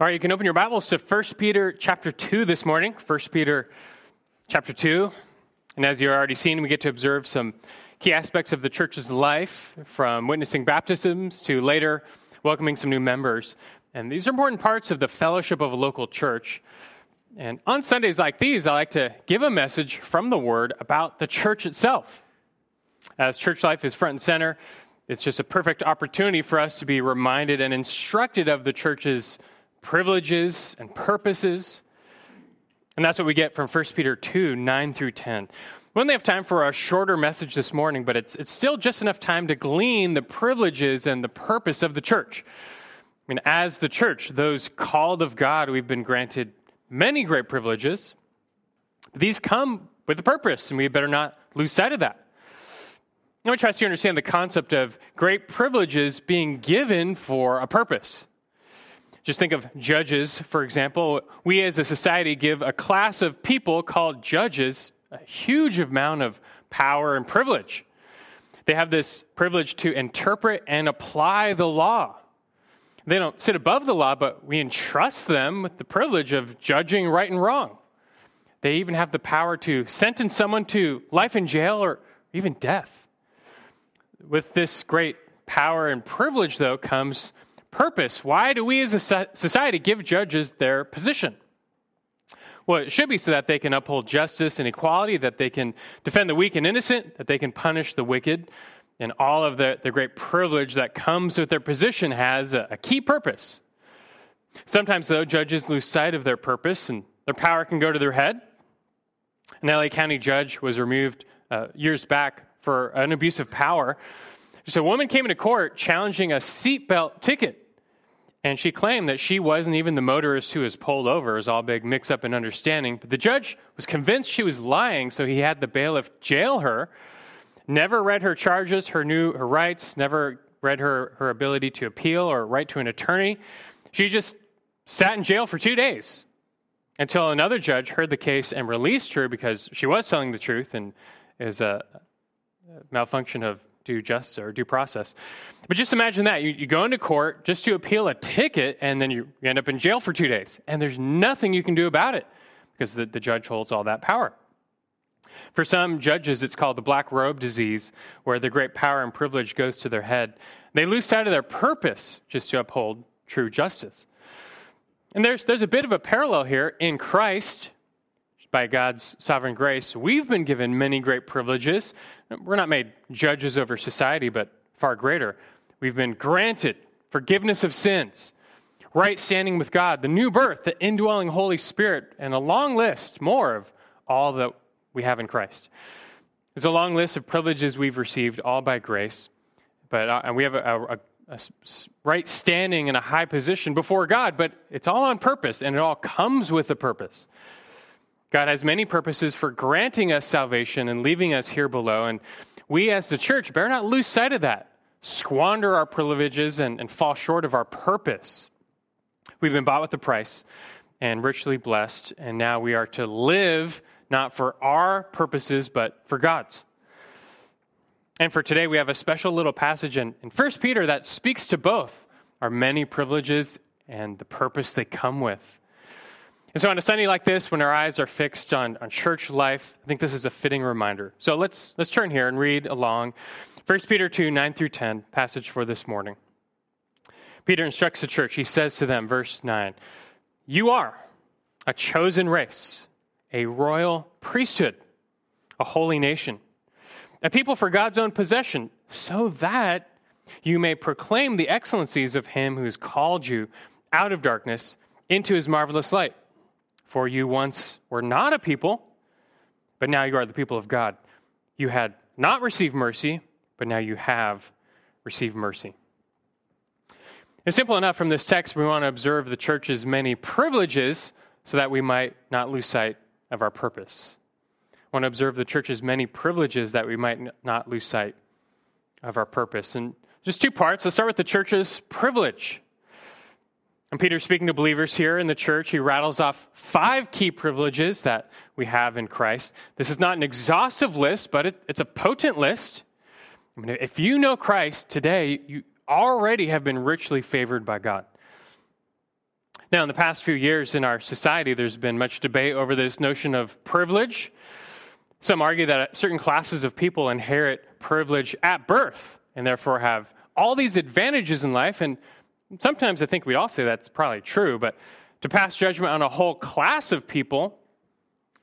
All right, you can open your Bibles to 1 Peter chapter 2 this morning. 1 Peter chapter 2. And as you've already seen, we get to observe some key aspects of the church's life from witnessing baptisms to later welcoming some new members. And these are important parts of the fellowship of a local church. And on Sundays like these, I like to give a message from the Word about the church itself. As church life is front and center, it's just a perfect opportunity for us to be reminded and instructed of the church's privileges and purposes. And that's what we get from 1 Peter 2 9 through 10. We only have time for a shorter message this morning, but it's, it's still just enough time to glean the privileges and the purpose of the church. I mean, as the church, those called of God, we've been granted many great privileges. These come with a purpose, and we better not lose sight of that. Let me try to understand the concept of great privileges being given for a purpose. Just think of judges, for example. We as a society give a class of people called judges a huge amount of power and privilege. They have this privilege to interpret and apply the law. They don't sit above the law, but we entrust them with the privilege of judging right and wrong. They even have the power to sentence someone to life in jail or even death. With this great power and privilege, though, comes purpose. Why do we as a society give judges their position? Well, it should be so that they can uphold justice and equality, that they can defend the weak and innocent, that they can punish the wicked. And all of the, the great privilege that comes with their position has a, a key purpose. Sometimes, though, judges lose sight of their purpose and their power can go to their head. An LA County judge was removed uh, years back for an abuse of power. So a woman came into court challenging a seatbelt ticket and she claimed that she wasn't even the motorist who was pulled over. It was all big mix up in understanding. But the judge was convinced she was lying, so he had the bailiff jail her. Never read her charges, her new her rights, never read her, her ability to appeal or right to an attorney. She just sat in jail for two days until another judge heard the case and released her because she was telling the truth and is a malfunction of due justice or due process. But just imagine that. You, you go into court just to appeal a ticket, and then you, end up in jail for two days. And there's nothing you can do about it because the, the judge holds all that power. For some judges, it's called the black robe disease, where the great power and privilege goes to their head. They lose sight of their purpose just to uphold true justice. And there's, there's a bit of a parallel here. In Christ, by God's sovereign grace, we've been given many great privileges. We're not made judges over society, but far greater. We've been granted forgiveness of sins, right standing with God, the new birth, the indwelling Holy Spirit, and a long list more of all that we have in Christ. There's a long list of privileges we've received, all by grace, but uh, and we have a, a, a right standing and a high position before God, but it's all on purpose, and it all comes with a purpose. God has many purposes for granting us salvation and leaving us here below. And we as the church better not lose sight of that, squander our privileges, and, and fall short of our purpose. We've been bought with a price and richly blessed, and now we are to live not for our purposes, but for God's. And for today, we have a special little passage in, in 1 Peter that speaks to both our many privileges and the purpose they come with. And so on a Sunday like this, when our eyes are fixed on, on church life, I think this is a fitting reminder. So let's, let's turn here and read along 1 Peter 2, 9 through 10, passage for this morning. Peter instructs the church. He says to them, verse 9, You are a chosen race, a royal priesthood, a holy nation, a people for God's own possession, so that you may proclaim the excellencies of him who has called you out of darkness into his marvelous light. For you once were not a people, but now you are the people of God. You had not received mercy, but now you have received mercy. It's simple enough from this text. We want to observe the church's many privileges so that we might not lose sight of our purpose. I want to observe the church's many privileges that we might not lose sight of our purpose. And just two parts. Let's start with the church's privilege. And Peter, speaking to believers here in the church, he rattles off five key privileges that we have in Christ. This is not an exhaustive list, but it, it's a potent list. I mean, if you know Christ today, you already have been richly favored by God. Now, in the past few years in our society, there's been much debate over this notion of privilege. Some argue that certain classes of people inherit privilege at birth and therefore have all these advantages in life. And sometimes I think we all say that's probably true, but to pass judgment on a whole class of people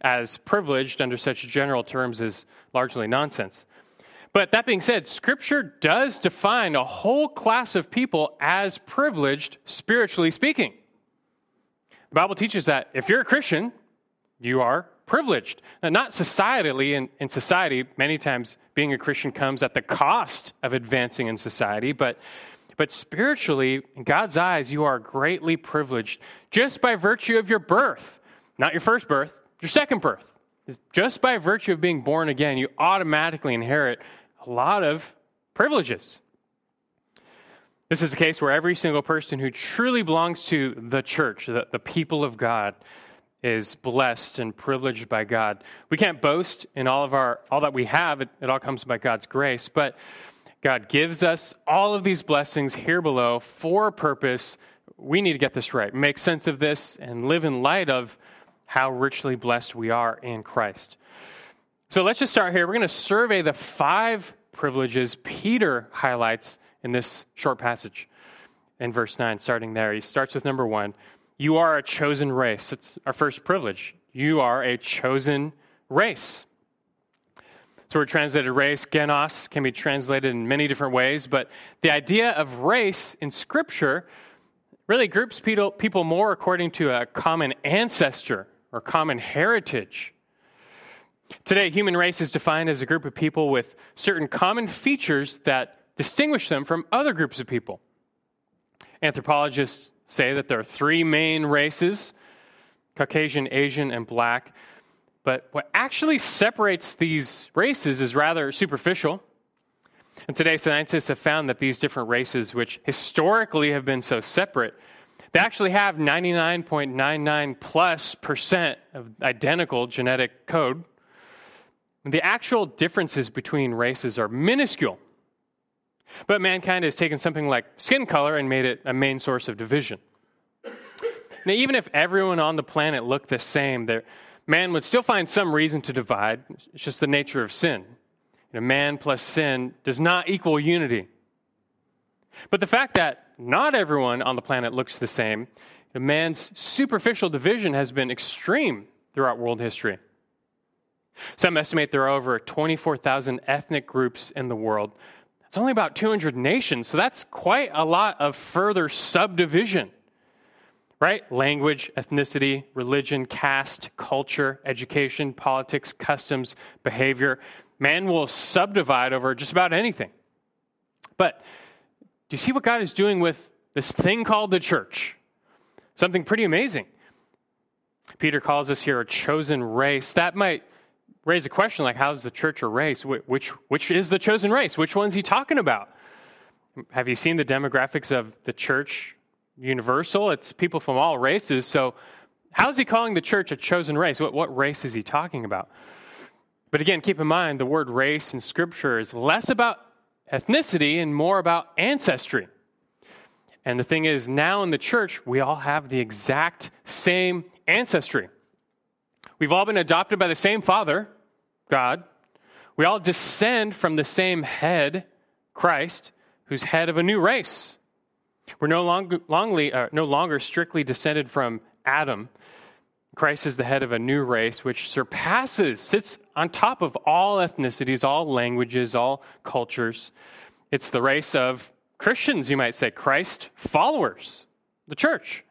as privileged under such general terms is largely nonsense. But that being said, Scripture does define a whole class of people as privileged, spiritually speaking. The Bible teaches that if you're a Christian, you are privileged. Now, not societally, in, in society, many times being a Christian comes at the cost of advancing in society, but, but spiritually, in God's eyes, you are greatly privileged just by virtue of your birth. Not your first birth, your second birth. Just by virtue of being born again, you automatically inherit a lot of privileges. This is a case where every single person who truly belongs to the church, the, the people of God, is blessed and privileged by God. We can't boast in all of our all that we have. It, it all comes by God's grace, but God gives us all of these blessings here below for a purpose. We need to get this right, make sense of this, and live in light of how richly blessed we are in Christ. So let's just start here. We're going to survey the five privileges Peter highlights in this short passage in verse 9, starting there. He starts with number one You are a chosen race. That's our first privilege. You are a chosen race. So we're translated race. Genos can be translated in many different ways, but the idea of race in Scripture really groups people more according to a common ancestor or common heritage. Today, human race is defined as a group of people with certain common features that distinguish them from other groups of people. Anthropologists say that there are three main races Caucasian, Asian, and black. But what actually separates these races is rather superficial. And today, scientists have found that these different races, which historically have been so separate, they actually have 99.99 plus percent of identical genetic code. The actual differences between races are minuscule. But mankind has taken something like skin color and made it a main source of division. Now, even if everyone on the planet looked the same, there, man would still find some reason to divide. It's just the nature of sin. You know, man plus sin does not equal unity. But the fact that not everyone on the planet looks the same, man's superficial division has been extreme throughout world history. Some estimate there are over 24,000 ethnic groups in the world, it's only about 200 nations, so that's quite a lot of further subdivision. Right? Language, ethnicity, religion, caste, culture, education, politics, customs, behavior. Man will subdivide over just about anything. But do you see what God is doing with this thing called the church? Something pretty amazing. Peter calls us here a chosen race. That might raise a question like, how is the church a race? Which, which is the chosen race? Which one's he talking about? Have you seen the demographics of the church universal? It's people from all races. So, how is he calling the church a chosen race? What, what race is he talking about? But again, keep in mind the word race in Scripture is less about ethnicity and more about ancestry. And the thing is, now in the church, we all have the exact same ancestry. We've all been adopted by the same Father, God. We all descend from the same head, Christ, who's head of a new race. We're no longer, longly, uh, no longer strictly descended from Adam. Christ is the head of a new race which surpasses, sits on top of all ethnicities, all languages, all cultures. It's the race of Christians, you might say, Christ followers, the church.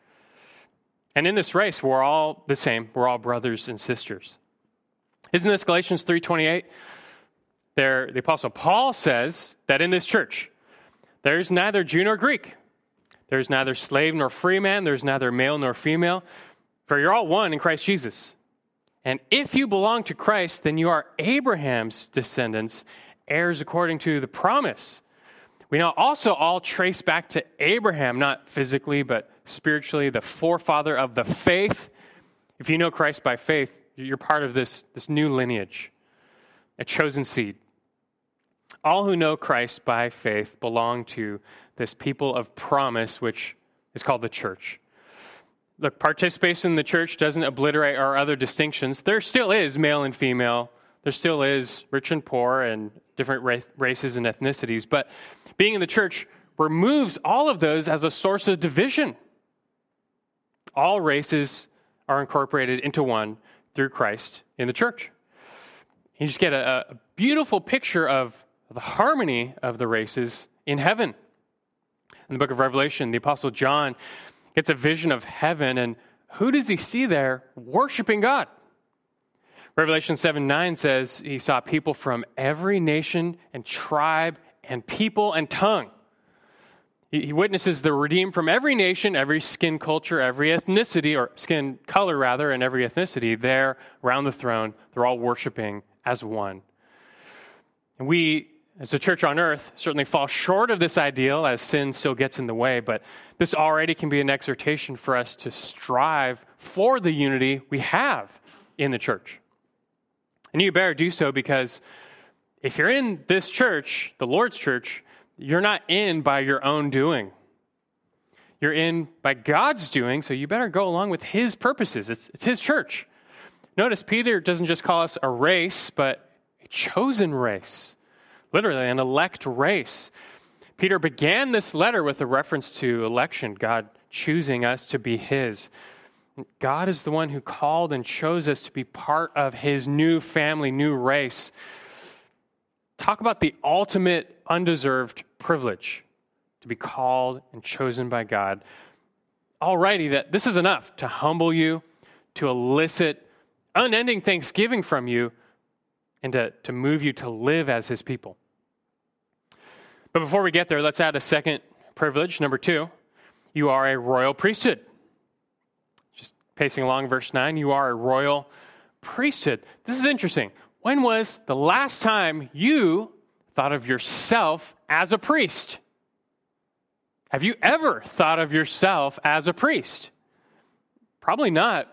And in this race, we're all the same. We're all brothers and sisters. Isn't this Galatians 3.28? There, the Apostle Paul says that in this church, there's neither Jew nor Greek. There's neither slave nor free man. There's neither male nor female. For you're all one in Christ Jesus. And if you belong to Christ, then you are Abraham's descendants, heirs according to the promise. We now also all trace back to Abraham, not physically, but spiritually, the forefather of the faith. If you know Christ by faith, you're part of this, this new lineage, a chosen seed. All who know Christ by faith belong to this people of promise, which is called the church. look, participation in the church doesn't obliterate our other distinctions. There still is male and female, there still is rich and poor and different races and ethnicities. But being in the church removes all of those as a source of division. All races are incorporated into one through Christ in the church. You just get a, a beautiful picture of the harmony of the races in heaven. In the book of Revelation, the Apostle John gets a vision of heaven, and who does he see there worshiping God? Revelation 7 9 says he saw people from every nation and tribe and people and tongue. He witnesses the redeemed from every nation, every skin culture, every ethnicity, or skin color rather, and every ethnicity there around the throne. They're all worshiping as one. And we, as a church on earth, certainly fall short of this ideal as sin still gets in the way, but this already can be an exhortation for us to strive for the unity we have in the church. And you better do so because if you're in this church, the Lord's church, you're not in by your own doing. You're in by God's doing, so you better go along with His purposes. It's, it's His church. Notice Peter doesn't just call us a race, but a chosen race, literally, an elect race. Peter began this letter with a reference to election, God choosing us to be His. God is the one who called and chose us to be part of His new family, new race. Talk about the ultimate undeserved privilege to be called and chosen by God. Alrighty, that this is enough to humble you, to elicit unending thanksgiving from you, and to, to move you to live as his people. But before we get there, let's add a second privilege. Number two, you are a royal priesthood. Just pacing along verse 9, you are a royal priesthood. This is interesting. When was the last time you thought of yourself as a priest? Have you ever thought of yourself as a priest? Probably not.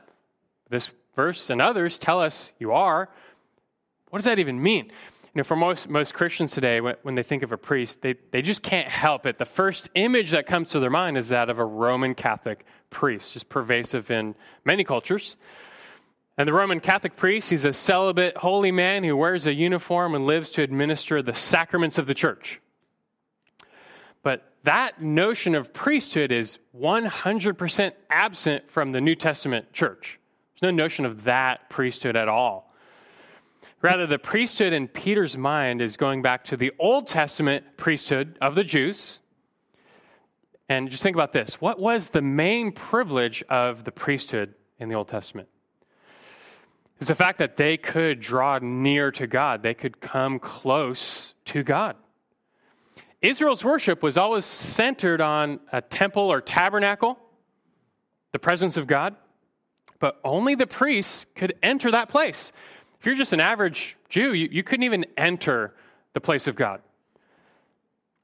This verse and others tell us you are. What does that even mean? You know, for most, most Christians today, when, they think of a priest, they, they just can't help it. The first image that comes to their mind is that of a Roman Catholic priest, just pervasive in many cultures. And the Roman Catholic priest, he's a celibate, holy man who wears a uniform and lives to administer the sacraments of the church. But that notion of priesthood is 100% absent from the New Testament church. There's no notion of that priesthood at all. Rather, the priesthood in Peter's mind is going back to the Old Testament priesthood of the Jews. And just think about this what was the main privilege of the priesthood in the Old Testament? It's the fact that they could draw near to God, they could come close to God. Israel's worship was always centered on a temple or tabernacle, the presence of God, but only the priests could enter that place. If you're just an average Jew, you, you couldn't even enter the place of God.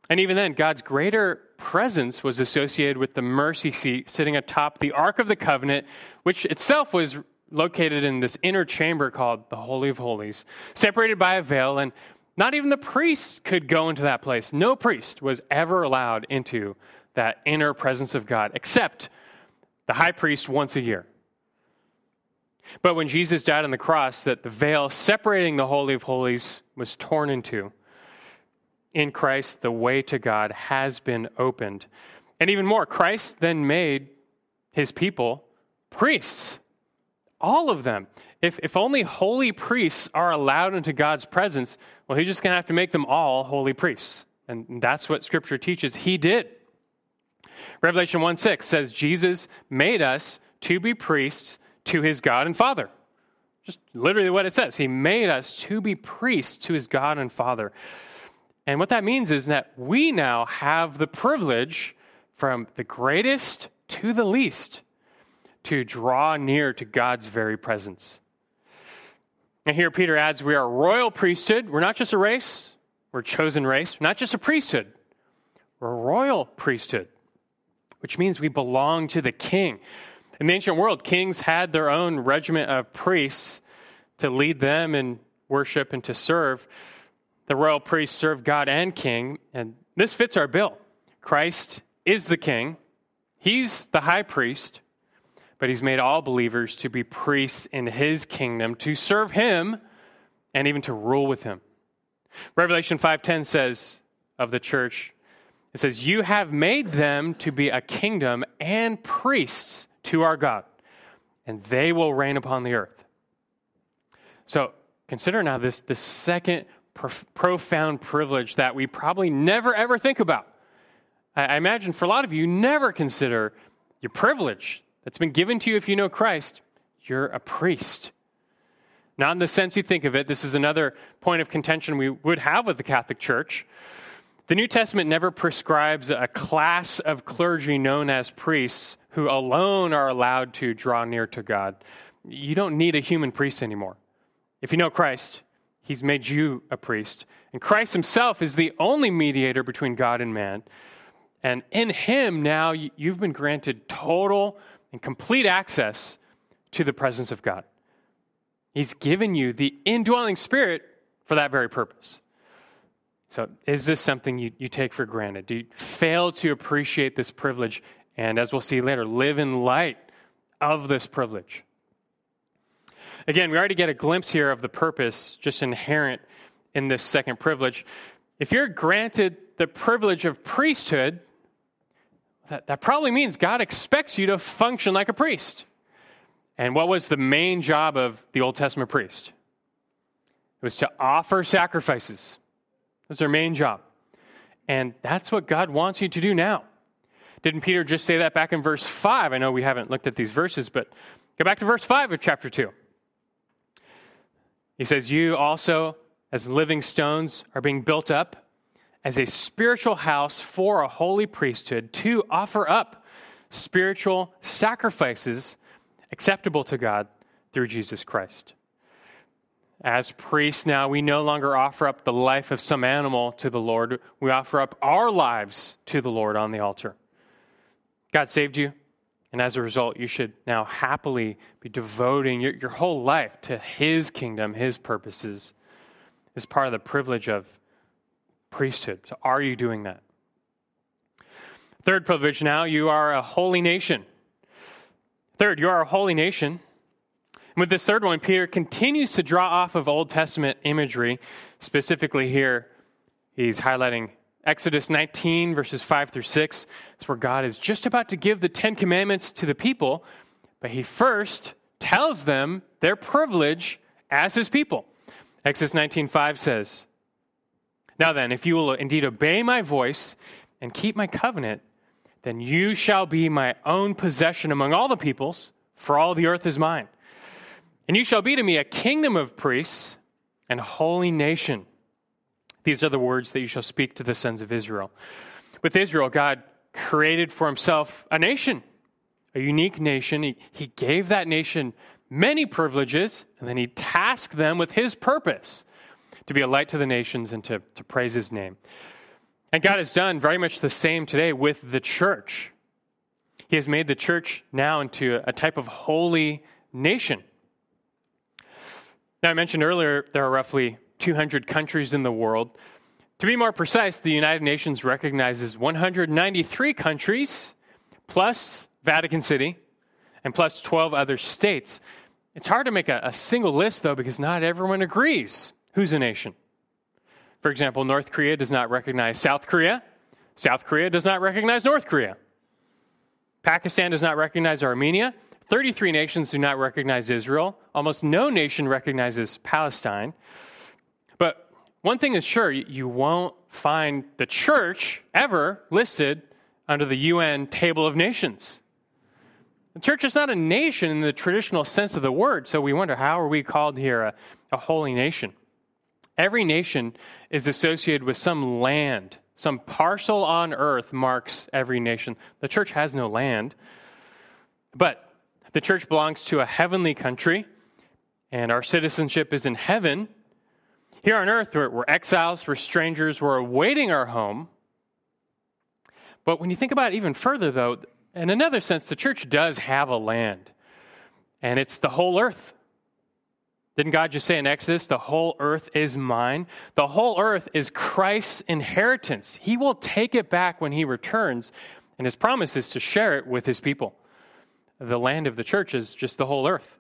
And even then, God's greater presence was associated with the mercy seat sitting atop the Ark of the Covenant, which itself was located in this inner chamber called the Holy of Holies, separated by a veil, and not even the priests could go into that place. No priest was ever allowed into that inner presence of God, except the high priest once a year. But when Jesus died on the cross, that the veil separating the Holy of Holies was torn into. In Christ, the way to God has been opened. And even more, Christ then made his people priests all of them. If, if only holy priests are allowed into God's presence, well, he's just going to have to make them all holy priests. And that's what Scripture teaches he did. Revelation 1 6 says, Jesus made us to be priests to his God and Father. Just literally what it says. He made us to be priests to his God and Father. And what that means is that we now have the privilege from the greatest to the least to draw near to God's very presence. And here Peter adds, We are a royal priesthood. We're not just a race, we're a chosen race. We're not just a priesthood, we're a royal priesthood, which means we belong to the king. In the ancient world, kings had their own regiment of priests to lead them in worship and to serve. The royal priests serve God and king, and this fits our bill. Christ is the king, he's the high priest, but he's made all believers to be priests in his kingdom, to serve him and even to rule with him. Revelation 5:10 says of the church, it says, "You have made them to be a kingdom and priests to our God, and they will reign upon the earth." So, consider now this the second prof- profound privilege that we probably never ever think about. I, I imagine for a lot of you, you never consider your privilege that's been given to you if you know Christ. You're a priest. Not in the sense you think of it. This is another point of contention we would have with the Catholic Church. The New Testament never prescribes a class of clergy known as priests who alone are allowed to draw near to God. You don't need a human priest anymore. If you know Christ, He's made you a priest. And Christ Himself is the only mediator between God and man. And in Him, now you've been granted total and complete access to the presence of God. He's given you the indwelling spirit for that very purpose. So, is this something you, you take for granted? Do you fail to appreciate this privilege? And as we'll see later, live in light of this privilege. Again, we already get a glimpse here of the purpose just inherent in this second privilege. If you're granted the privilege of priesthood, that, that probably means God expects you to function like a priest. And what was the main job of the Old Testament priest? It was to offer sacrifices. That's their main job. And that's what God wants you to do now. Didn't Peter just say that back in verse 5? I know we haven't looked at these verses, but go back to verse 5 of chapter 2. He says, You also, as living stones, are being built up as a spiritual house for a holy priesthood to offer up spiritual sacrifices acceptable to God through Jesus Christ. As priests now, we no longer offer up the life of some animal to the Lord. We offer up our lives to the Lord on the altar. God saved you, and as a result, you should now happily be devoting your, your whole life to His kingdom, His purposes, as part of the privilege of priesthood. So, are you doing that? Third privilege now, you are a holy nation. Third, you are a holy nation. And with this third one, Peter continues to draw off of Old Testament imagery. Specifically, here, he's highlighting Exodus 19, verses 5 through 6. It's where God is just about to give the Ten Commandments to the people, but he first tells them their privilege as his people. Exodus 19:5 says, "Now then, if you will indeed obey my voice and keep my covenant, then you shall be my own possession among all the peoples, for all the earth is mine. And you shall be to me a kingdom of priests and a holy nation. These are the words that you shall speak to the sons of Israel. With Israel, God created for himself a nation, a unique nation. He, he gave that nation many privileges, and then he tasked them with his purpose to be a light to the nations and to, to praise his name. And God has done very much the same today with the church. He has made the church now into a type of holy nation. Now, I mentioned earlier there are roughly 200 countries in the world. To be more precise, the United Nations recognizes 193 countries plus Vatican City and plus 12 other states. It's hard to make a, a single list, though, because not everyone agrees who's a nation. For example, North Korea does not recognize South Korea. South Korea does not recognize North Korea. Pakistan does not recognize Armenia. 33 nations do not recognize Israel. Almost no nation recognizes Palestine. One thing is sure you won't find the church ever listed under the UN Table of Nations. The church is not a nation in the traditional sense of the word, so we wonder how are we called here a, a holy nation? Every nation is associated with some land. Some parcel on earth marks every nation. The church has no land, but the church belongs to a heavenly country, and our citizenship is in heaven. Here on earth, we're, we're exiles, we're strangers, we're awaiting our home. But when you think about it even further, though, in another sense, the church does have a land, and it's the whole earth. Didn't God just say in Exodus, the whole earth is mine? The whole earth is Christ's inheritance. He will take it back when he returns, and his promise is to share it with his people. the land of the church is just the whole earth.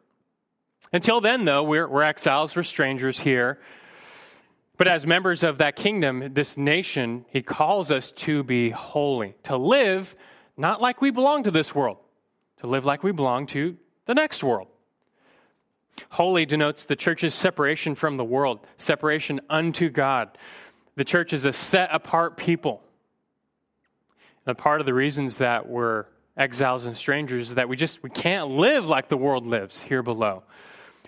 Until then, though, we're, we're exiles, we're strangers here. But as members of that kingdom, this nation, he calls us to be holy, to live not like we belong to this world, to live like we belong to the next world. Holy denotes the church's separation from the world, separation unto God. The church is a set apart people. And part of the reasons that we're exiles and strangers is that we just we can't live like the world lives here below.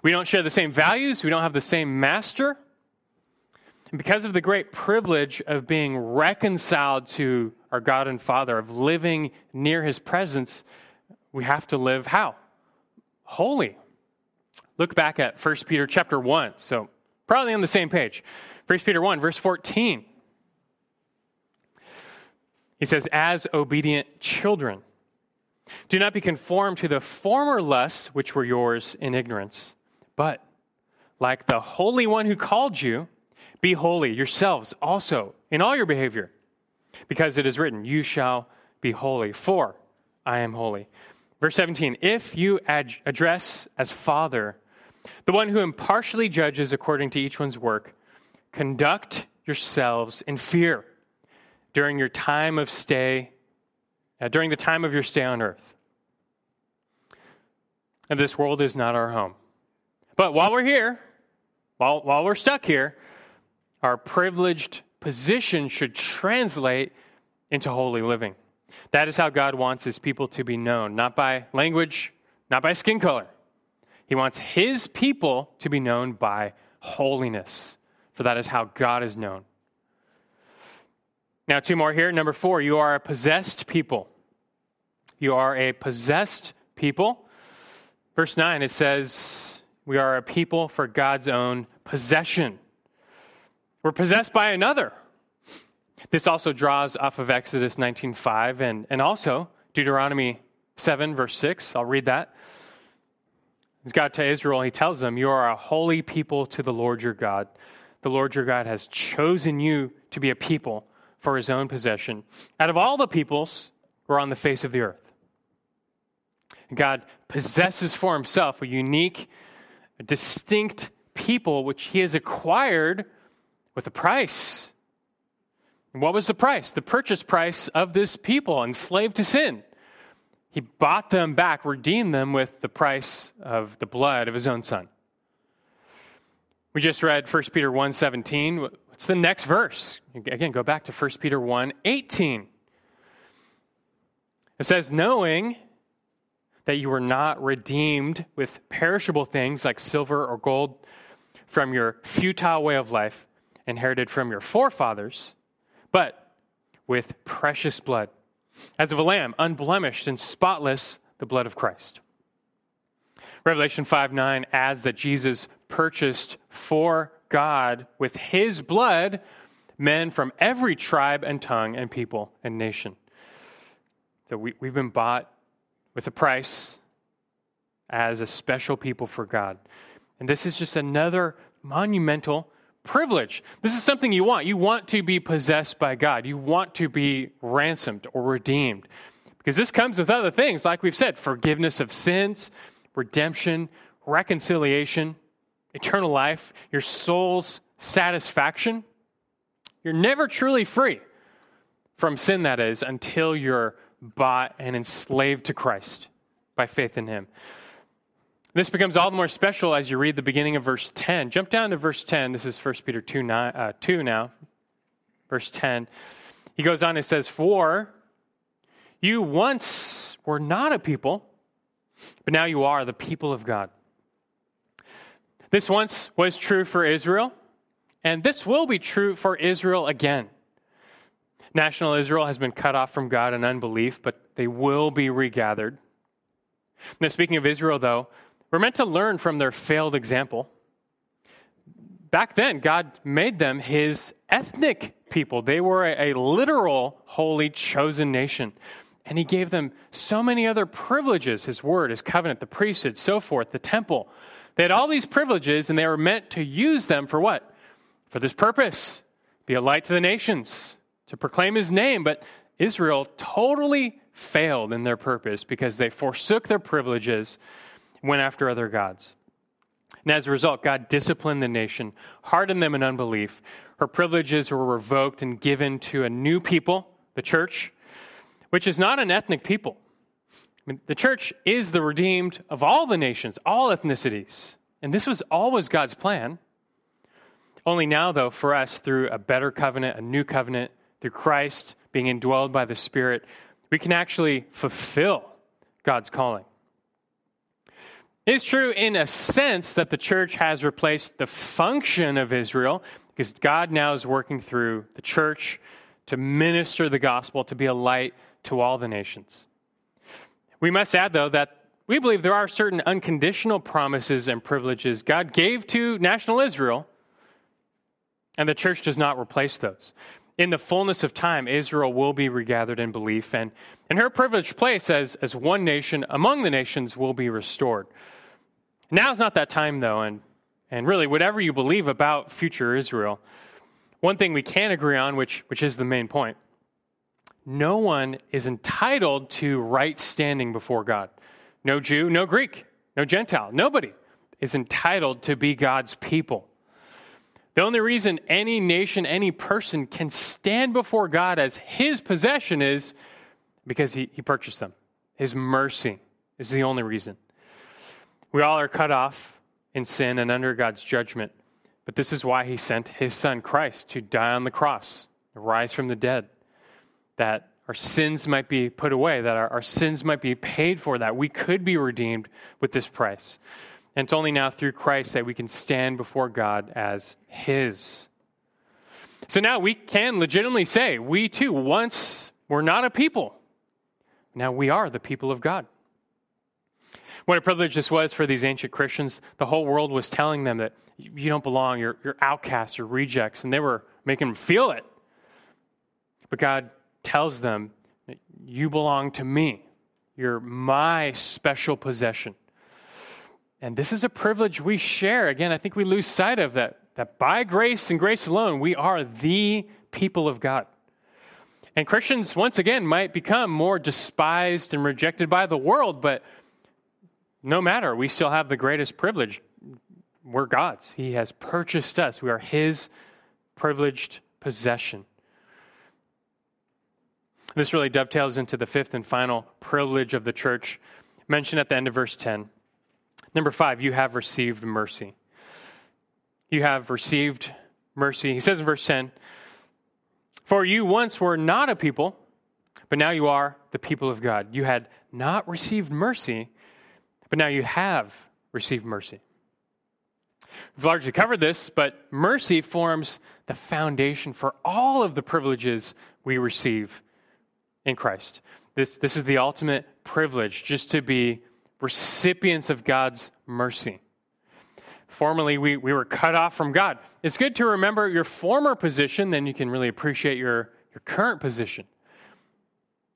We don't share the same values, we don't have the same master. And because of the great privilege of being reconciled to our God and Father, of living near his presence, we have to live how? Holy. Look back at 1 Peter chapter 1. So, probably on the same page. 1 Peter 1, verse 14. He says, As obedient children, do not be conformed to the former lusts which were yours in ignorance, but like the Holy One who called you, be holy yourselves also in all your behavior, because it is written, You shall be holy, for I am holy. Verse 17 If you ad- address as Father the one who impartially judges according to each one's work, conduct yourselves in fear during your time of stay, uh, during the time of your stay on earth. And this world is not our home. But while we're here, while, while we're stuck here, our privileged position should translate into holy living. That is how God wants his people to be known, not by language, not by skin color. He wants his people to be known by holiness, for that is how God is known. Now, two more here. Number four, you are a possessed people. You are a possessed people. Verse 9, it says, We are a people for God's own possession. We're possessed by another. This also draws off of Exodus 19.5 and, and also Deuteronomy 7, verse 6. I'll read that. As God to Israel, he tells them, You are a holy people to the Lord your God. The Lord your God has chosen you to be a people for his own possession out of all the peoples who are on the face of the earth. God possesses for himself a unique, distinct people which he has acquired with a price. And what was the price? The purchase price of this people enslaved to sin. He bought them back, redeemed them with the price of the blood of his own son. We just read 1 Peter 1:17. What's the next verse? Again, go back to 1 Peter 1:18. It says, "Knowing that you were not redeemed with perishable things like silver or gold from your futile way of life inherited from your forefathers, but with precious blood." as of a lamb, unblemished and spotless, the blood of Christ. Revelation 5 9 adds that Jesus purchased for God with his blood men from every tribe and tongue and people and nation. So we, we've been bought with a price as a special people for God. And this is just another monumental privilege. This is something you want. You want to be possessed by God, you want to be ransomed or redeemed. Because this comes with other things, like we've said forgiveness of sins, redemption, reconciliation, eternal life, your soul's satisfaction. You're never truly free from sin, that is, until you're bought and enslaved to Christ by faith in Him. This becomes all the more special as you read the beginning of verse 10. Jump down to verse 10. This is 1 Peter 2, nine, uh, 2 now, verse 10. He goes on and says, For you once were not a people, but now you are the people of God. This once was true for Israel, and this will be true for Israel again. National Israel has been cut off from God in unbelief, but they will be regathered. Now, speaking of Israel, though, we're meant to learn from their failed example. Back then, God made them his ethnic people. They were a, a literal, holy, chosen nation. And he gave them so many other privileges his word, his covenant, the priesthood, so forth, the temple. They had all these privileges, and they were meant to use them for what? For this purpose be a light to the nations, to proclaim his name. But Israel totally failed in their purpose because they forsook their privileges, went after other gods. And as a result, God disciplined the nation, hardened them in unbelief. Her privileges were revoked and given to a new people, the church, which is not an ethnic people. I mean, the church is the redeemed of all the nations, all ethnicities. And this was always God's plan. Only now, though, for us, through a better covenant, a new covenant, through Christ being indwelled by the Spirit, we can actually fulfill God's calling. It's true in a sense that the church has replaced the function of Israel because God now is working through the church to minister the gospel, to be a light to all the nations. We must add, though, that we believe there are certain unconditional promises and privileges God gave to national Israel, and the church does not replace those. In the fullness of time, Israel will be regathered in belief, and, and her privileged place as, as one nation among the nations will be restored. Now's not that time, though, and, and really, whatever you believe about future Israel, one thing we can agree on, which, which is the main point no one is entitled to right standing before God. No Jew, no Greek, no Gentile, nobody is entitled to be God's people. The only reason any nation, any person can stand before God as his possession is because he, he purchased them. His mercy is the only reason. We all are cut off in sin and under God's judgment, but this is why he sent his son Christ to die on the cross, to rise from the dead that our sins might be put away, that our, our sins might be paid for, that we could be redeemed with this price. And it's only now through Christ that we can stand before God as His. So now we can legitimately say, we too once were not a people. Now we are the people of God. What a privilege this was for these ancient Christians. The whole world was telling them that you don't belong, you're, you're outcasts, you're rejects, and they were making them feel it. But God tells them, You belong to me. You're my special possession. And this is a privilege we share. Again, I think we lose sight of that, that by grace and grace alone, we are the people of God. And Christians, once again, might become more despised and rejected by the world, but no matter, we still have the greatest privilege. We're God's. He has purchased us, we are His privileged possession. This really dovetails into the fifth and final privilege of the church mentioned at the end of verse 10. Number five, you have received mercy. You have received mercy. He says in verse 10 For you once were not a people, but now you are the people of God. You had not received mercy, but now you have received mercy. We've largely covered this, but mercy forms the foundation for all of the privileges we receive in Christ. This, this is the ultimate privilege, just to be recipients of God's mercy. Formerly, we, we were cut off from God. It's good to remember your former position, then you can really appreciate your, your current position.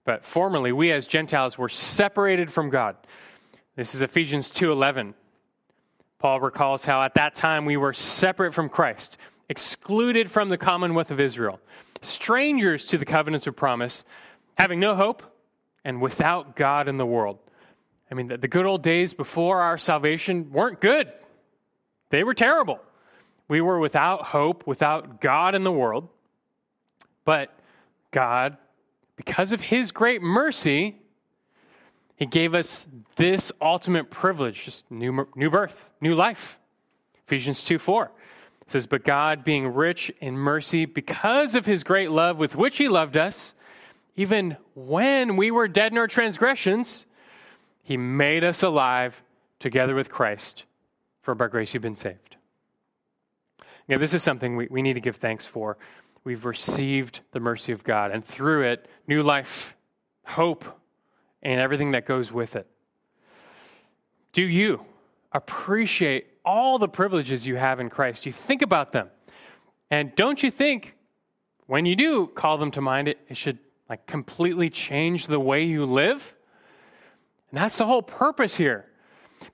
But formerly, we as Gentiles were separated from God. This is Ephesians 2:11. Paul recalls how at that time we were separate from Christ, excluded from the commonwealth of Israel, strangers to the covenants of promise, having no hope and without God in the world. I mean, the, the good old days before our salvation weren't good, they were terrible. We were without hope, without God in the world. But God, because of His great mercy, He gave us this ultimate privilege, just new, new birth, new life. Ephesians 2 4 says, But God, being rich in mercy, because of His great love with which He loved us, even when we were dead in our transgressions, he made us alive together with Christ. For by grace you've been saved. Now, this is something we, we need to give thanks for. We've received the mercy of God, and through it, new life, hope, and everything that goes with it. Do you appreciate all the privileges you have in Christ? You think about them. And don't you think, when you do call them to mind, it, it should like completely change the way you live. And that's the whole purpose here.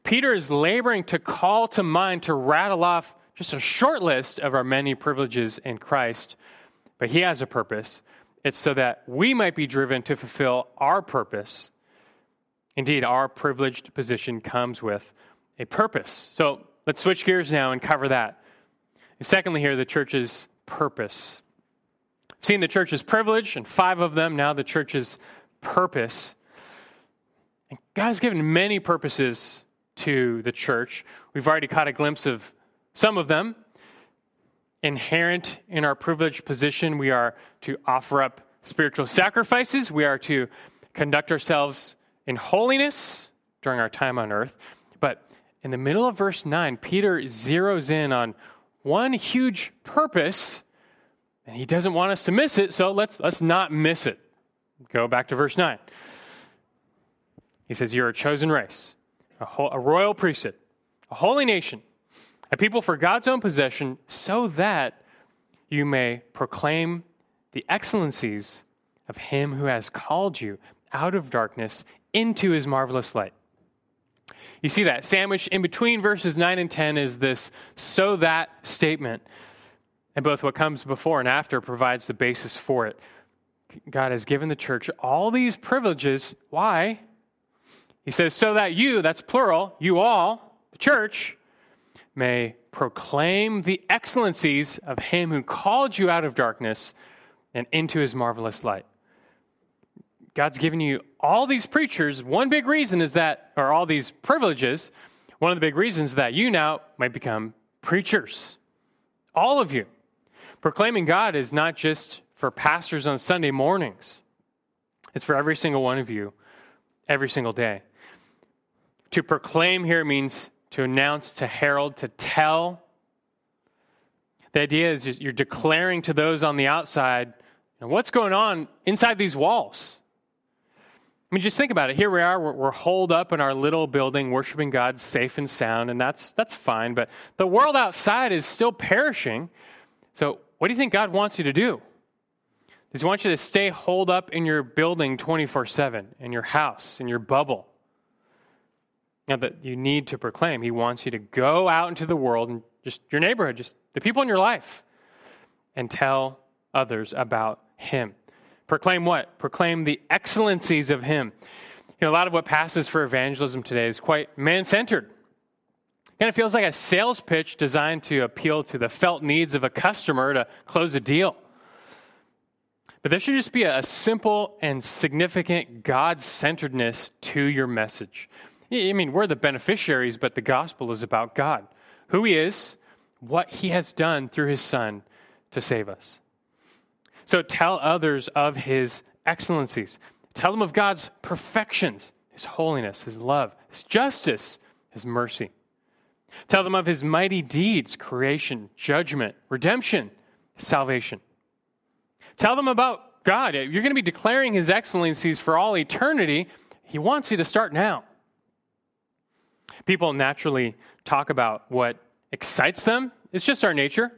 Peter is laboring to call to mind, to rattle off just a short list of our many privileges in Christ, but he has a purpose. It's so that we might be driven to fulfill our purpose. Indeed, our privileged position comes with a purpose. So let's switch gears now and cover that. And secondly, here, the church's purpose. We've seen the church's privilege and five of them, now the church's purpose. And God has given many purposes to the church. We've already caught a glimpse of some of them. Inherent in our privileged position, we are to offer up spiritual sacrifices, we are to conduct ourselves in holiness during our time on earth. But in the middle of verse 9, Peter zeroes in on one huge purpose, and he doesn't want us to miss it, so let's, let's not miss it. Go back to verse 9. He says, You're a chosen race, a, ho- a royal priesthood, a holy nation, a people for God's own possession, so that you may proclaim the excellencies of him who has called you out of darkness into his marvelous light. You see that sandwiched in between verses 9 and 10 is this so that statement. And both what comes before and after provides the basis for it. God has given the church all these privileges. Why? He says, so that you, that's plural, you all, the church, may proclaim the excellencies of him who called you out of darkness and into his marvelous light. God's given you all these preachers. One big reason is that, or all these privileges, one of the big reasons that you now might become preachers. All of you. Proclaiming God is not just for pastors on Sunday mornings, it's for every single one of you, every single day. To proclaim here means to announce, to herald, to tell. The idea is you're declaring to those on the outside what's going on inside these walls. I mean, just think about it. Here we are, we're, we're, holed up in our little building, worshiping God safe and sound, and that's, that's fine. But the world outside is still perishing. So, what do you think God wants you to do? Does He want you to stay holed up in your building 24 7, in your house, in your bubble? Now, that you need to proclaim. He wants you to go out into the world and just your neighborhood, just the people in your life, and tell others about Him. Proclaim what? Proclaim the excellencies of Him. You know, a lot of what passes for evangelism today is quite man centered. And it feels like a sales pitch designed to appeal to the felt needs of a customer to close a deal. But there should just be a simple and significant God centeredness to your message. I mean, we're the beneficiaries, but the gospel is about God, who He is, what He has done through His Son to save us. So tell others of his excellencies. Tell them of God's perfections, his holiness, his love, his justice, his mercy. Tell them of his mighty deeds, creation, judgment, redemption, salvation. Tell them about God. You're going to be declaring his excellencies for all eternity. He wants you to start now. People naturally talk about what excites them. It's just our nature.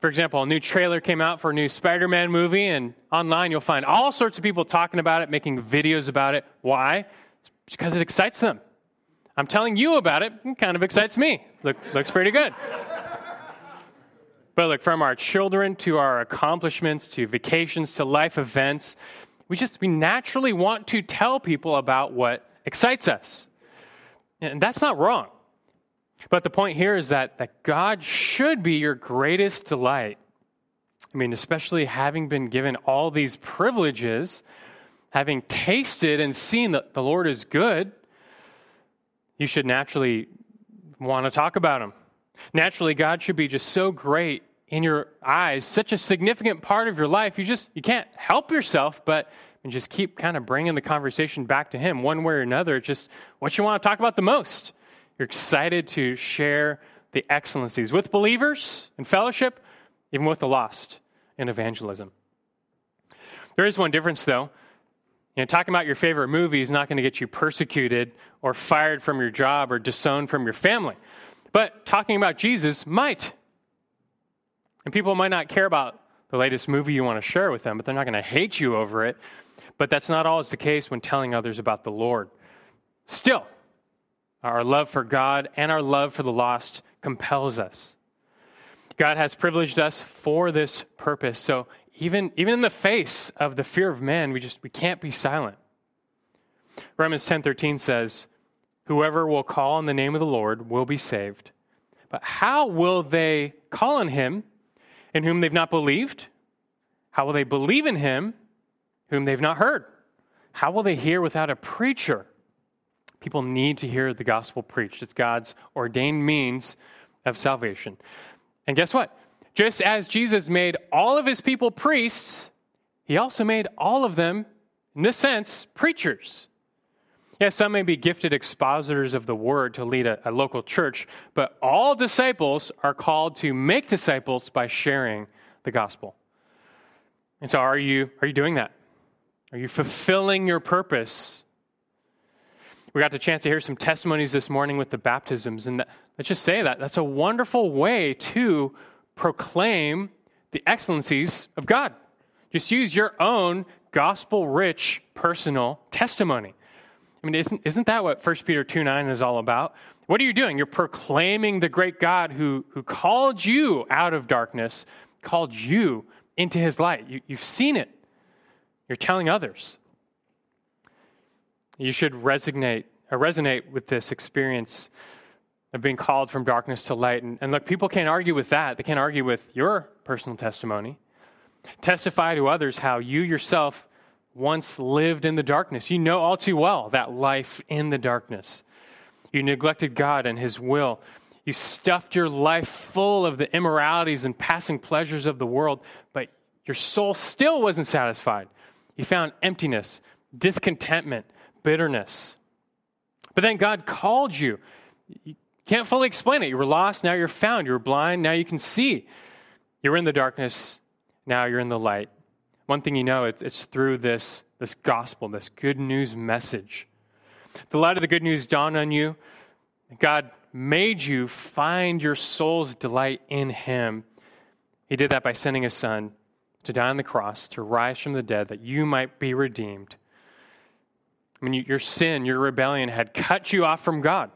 For example, a new trailer came out for a new Spider Man movie, and online you'll find all sorts of people talking about it, making videos about it. Why? It's because it excites them. I'm telling you about it, it kind of excites me. Look, looks pretty good. but look, from our children to our accomplishments to vacations to life events, we just we naturally want to tell people about what excites us. And that's not wrong. But the point here is that, that God should be your greatest delight. I mean, especially having been given all these privileges, having tasted and seen that the Lord is good, you should naturally want to talk about Him. Naturally, God should be just so great in your eyes, such a significant part of your life. You just you can't help yourself, but and just keep kind of bringing the conversation back to Him one way or another. Just what you want to talk about the most. You're excited to share the excellencies with believers in fellowship, even with the lost in evangelism. There is one difference, though. You know, talking about your favorite movie is not going to get you persecuted or fired from your job or disowned from your family. But talking about Jesus might. And people might not care about the latest movie you want to share with them, but they're not going to hate you over it. But that's not always the case when telling others about the Lord. Still, our love for God and our love for the lost compels us. God has privileged us for this purpose. So even, even in the face of the fear of men, we just we can't be silent. Romans 10:13 says, "Whoever will call on the name of the Lord will be saved." But how will they call on him in whom they've not believed? How will they believe in him whom they've not heard? How will they hear without a preacher? People need to hear the gospel preached. It's God's ordained means of salvation. And guess what? Just as Jesus made all of his people priests, he also made all of them, in this sense, preachers. Yes, some may be gifted expositors of the word to lead a, a, local church, but all disciples are called to make disciples by sharing the gospel. And so, are you, are you doing that? Are you fulfilling your purpose? We got the chance to hear some testimonies this morning with the baptisms, and that, let's just say that that's a wonderful way to proclaim the excellencies of God. Just use your own gospel rich personal testimony. I mean, isn't, isn't that what 1 Peter 2 9 is all about? What are you doing? You're proclaiming the great God who, who called you out of darkness, called you into his light. You, you've seen it. You're telling others. You should resonate, uh, resonate with this experience of being called from darkness to light. And, and look, people can't argue with that. They can't argue with your personal testimony. Testify to others how you yourself once lived in the darkness. You know all too well that life in the darkness. You neglected God and His will. You stuffed your life full of the immoralities and passing pleasures of the world, but your soul still wasn't satisfied. You found emptiness, discontentment, bitterness. But then God called you. You can't fully explain it. You were lost, now you're found. You were blind, now you can see. You were in the darkness, now you're in the light. One thing you know, it's, it's through this, this gospel, this good news message. The light of the good news dawned on you. God made you find your soul's delight in Him. He did that by sending His Son to die on the cross, to rise from the dead, that you might be redeemed. I mean, your sin, your rebellion had cut you off from God.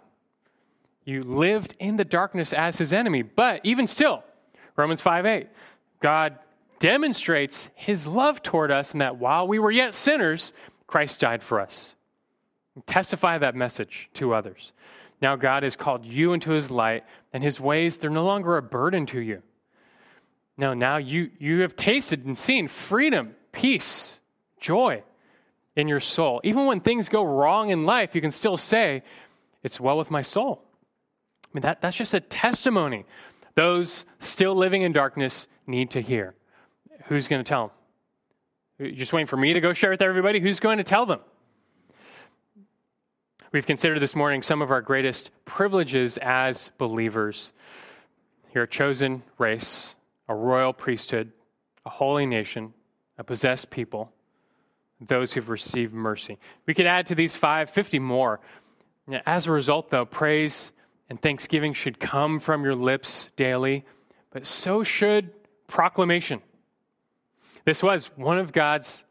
You lived in the darkness as his enemy. But even still, Romans 5 8, God demonstrates his love toward us in that while we were yet sinners, Christ died for us. Testify that message to others. Now God has called you into his light, and his ways, they're no longer a burden to you. No, now you, you have tasted and seen freedom, peace, joy in your soul. Even when things go wrong in life, you can still say, It's well with my soul. I mean, that, that's just a testimony those still living in darkness need to hear. Who's going to tell them? You're just waiting for me to go share with everybody? Who's going to tell them? We've considered this morning some of our greatest privileges as believers. You're a chosen race, a royal priesthood, a holy nation, a possessed people, those who've received mercy. We could add to these five, 50 more. As a result, though, praise and thanksgiving should come from your lips daily, but so should proclamation. This was one of God's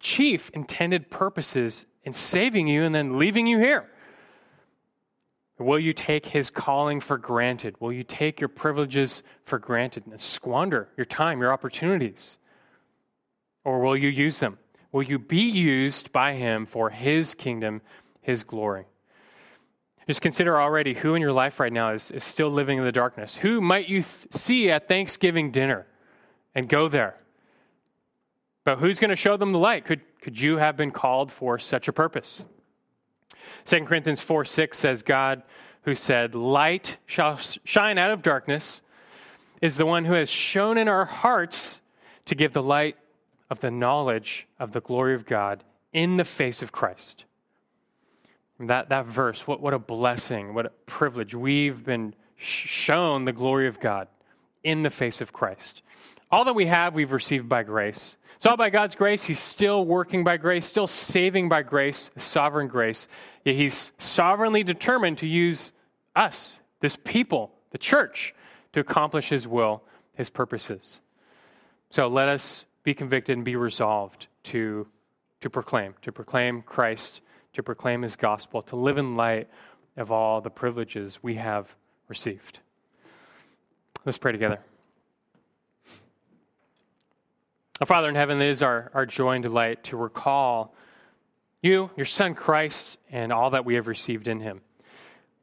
chief intended purposes in saving you and then leaving you here. Will you take his calling for granted? Will you take your privileges for granted and squander your time, your opportunities? Or will you use them? Will you be used by him for his kingdom, his glory? Just consider already who in your life right now is, is still living in the darkness. Who might you th- see at Thanksgiving dinner and go there? But who's going to show them the light? Could, could you have been called for such a purpose? 2 Corinthians 4 6 says, God, who said, Light shall shine out of darkness, is the one who has shone in our hearts to give the light of the knowledge of the glory of God in the face of Christ. that, that verse, what, what a blessing, what a privilege. We've been shown the glory of God in the face of Christ. All that we have, we've received by grace. It's all by God's grace. He's still working by grace, still saving by grace, sovereign grace. Yet He's sovereignly determined to use us, this people, the church, to accomplish His will, His purposes. So let us be convicted and be resolved to, to proclaim, to proclaim Christ, to proclaim His gospel, to live in light of all the privileges we have received. Let's pray together. Our Father in heaven, it is our, our joy and delight to recall you, your Son Christ, and all that we have received in him.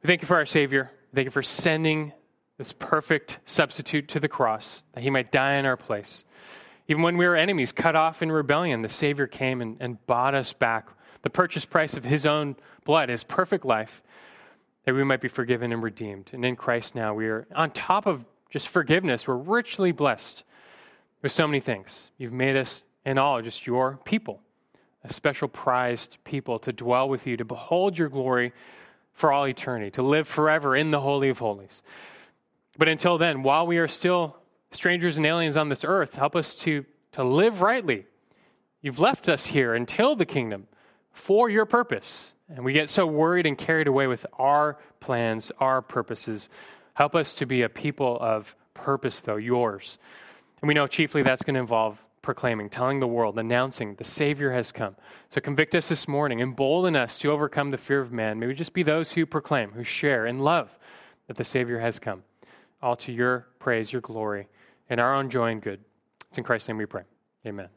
We thank you for our Savior. Thank you for sending this perfect substitute to the cross that he might die in our place. Even when we were enemies, cut off in rebellion, the Savior came and, and bought us back. The purchase price of his own blood, his perfect life, that we might be forgiven and redeemed. And in Christ now, we are on top of just forgiveness, we're richly blessed with so many things. You've made us in all just your people, a special prized people to dwell with you, to behold your glory for all eternity, to live forever in the Holy of Holies. But until then, while we are still strangers and aliens on this earth, help us to, to live rightly. You've left us here until the kingdom for your purpose. And we get so worried and carried away with our plans, our purposes. Help us to be a people of purpose, though, yours. And we know chiefly that's going to involve proclaiming, telling the world, announcing the Savior has come. So convict us this morning, embolden us to overcome the fear of man. May we just be those who proclaim, who share in love that the Savior has come. All to your praise, your glory, and our own joy and good. It's in Christ's name we pray. Amen.